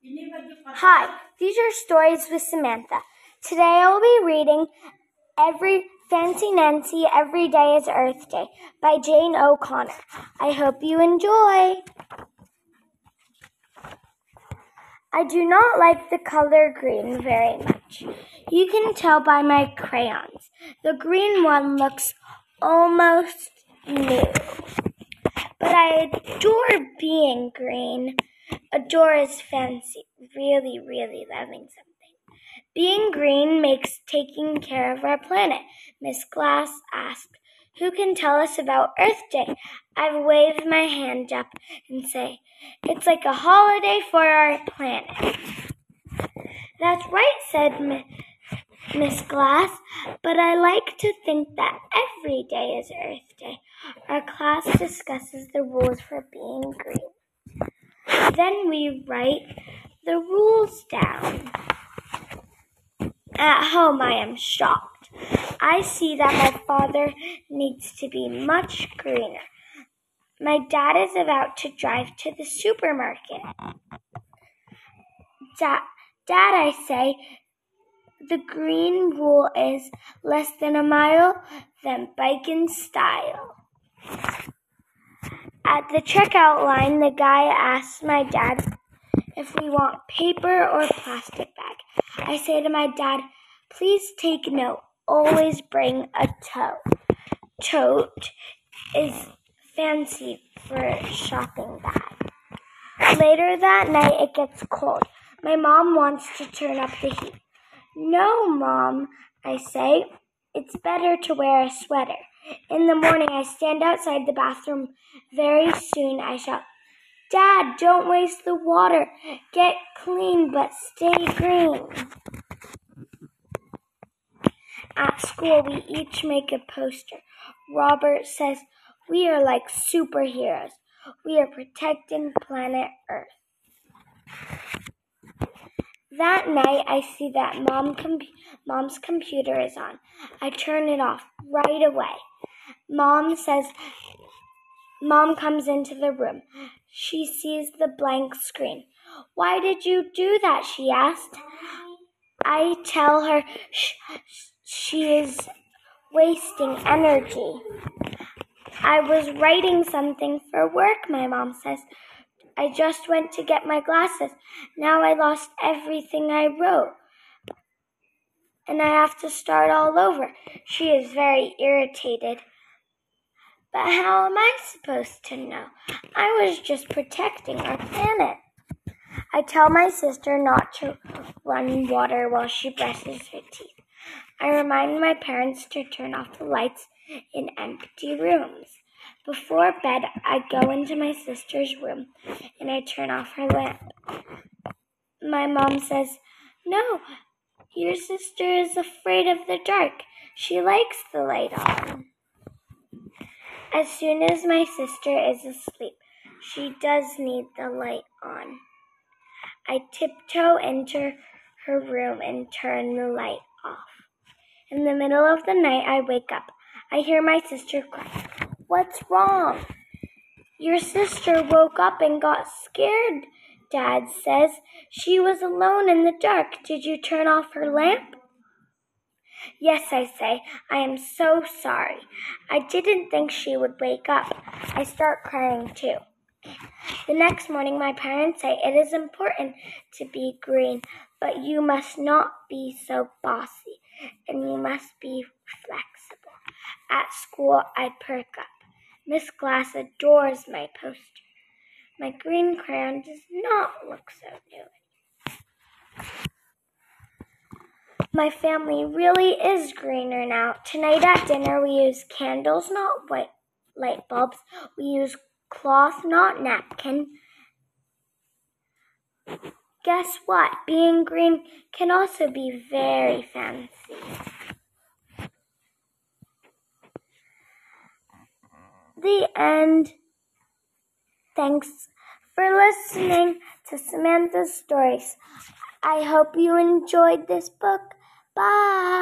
Hi, these are stories with Samantha. Today I will be reading Every Fancy Nancy Every Day is Earth Day by Jane O'Connor. I hope you enjoy. I do not like the color green very much. You can tell by my crayons. The green one looks almost new. But I adore being green. Adore is fancy, really, really loving something. Being green makes taking care of our planet. Miss Glass asked, Who can tell us about Earth Day? I wave my hand up and say, It's like a holiday for our planet. That's right, said Miss Glass, but I like to think that every day is Earth Day. Our class discusses the rules for being green. Then we write the rules down. At home, I am shocked. I see that my father needs to be much greener. My dad is about to drive to the supermarket. Dad, Dad, I say, the green rule is less than a mile, then bike in style. At the checkout line, the guy asks my dad if we want paper or plastic bag. I say to my dad, please take note, always bring a tote. Tote is fancy for a shopping bag. Later that night, it gets cold. My mom wants to turn up the heat. No, Mom, I say. It's better to wear a sweater. In the morning, I stand outside the bathroom. Very soon, I shout, Dad, don't waste the water. Get clean, but stay green. At school, we each make a poster. Robert says, We are like superheroes. We are protecting planet Earth. That night, I see that mom com- mom's computer is on. I turn it off right away. Mom says, Mom comes into the room. She sees the blank screen. Why did you do that? she asked. I tell her sh- she is wasting energy. I was writing something for work, my mom says. I just went to get my glasses. Now I lost everything I wrote. And I have to start all over. She is very irritated. But how am I supposed to know? I was just protecting our planet. I tell my sister not to run water while she brushes her teeth. I remind my parents to turn off the lights in empty rooms. Before bed, I go into my sister's room and I turn off her lamp. My mom says, No, your sister is afraid of the dark. She likes the light on. As soon as my sister is asleep, she does need the light on. I tiptoe into her room and turn the light off. In the middle of the night, I wake up. I hear my sister cry. What's wrong? Your sister woke up and got scared, Dad says. She was alone in the dark. Did you turn off her lamp? Yes, I say. I am so sorry. I didn't think she would wake up. I start crying too. The next morning, my parents say it is important to be green, but you must not be so bossy and you must be flexible. At school, I perk up. Miss Glass adores my poster. My green crayon does not look so new. My family really is greener now. Tonight at dinner, we use candles, not white light bulbs. We use cloth, not napkin. Guess what? Being green can also be very fancy. The end. Thanks for listening to Samantha's stories. I hope you enjoyed this book. Bye.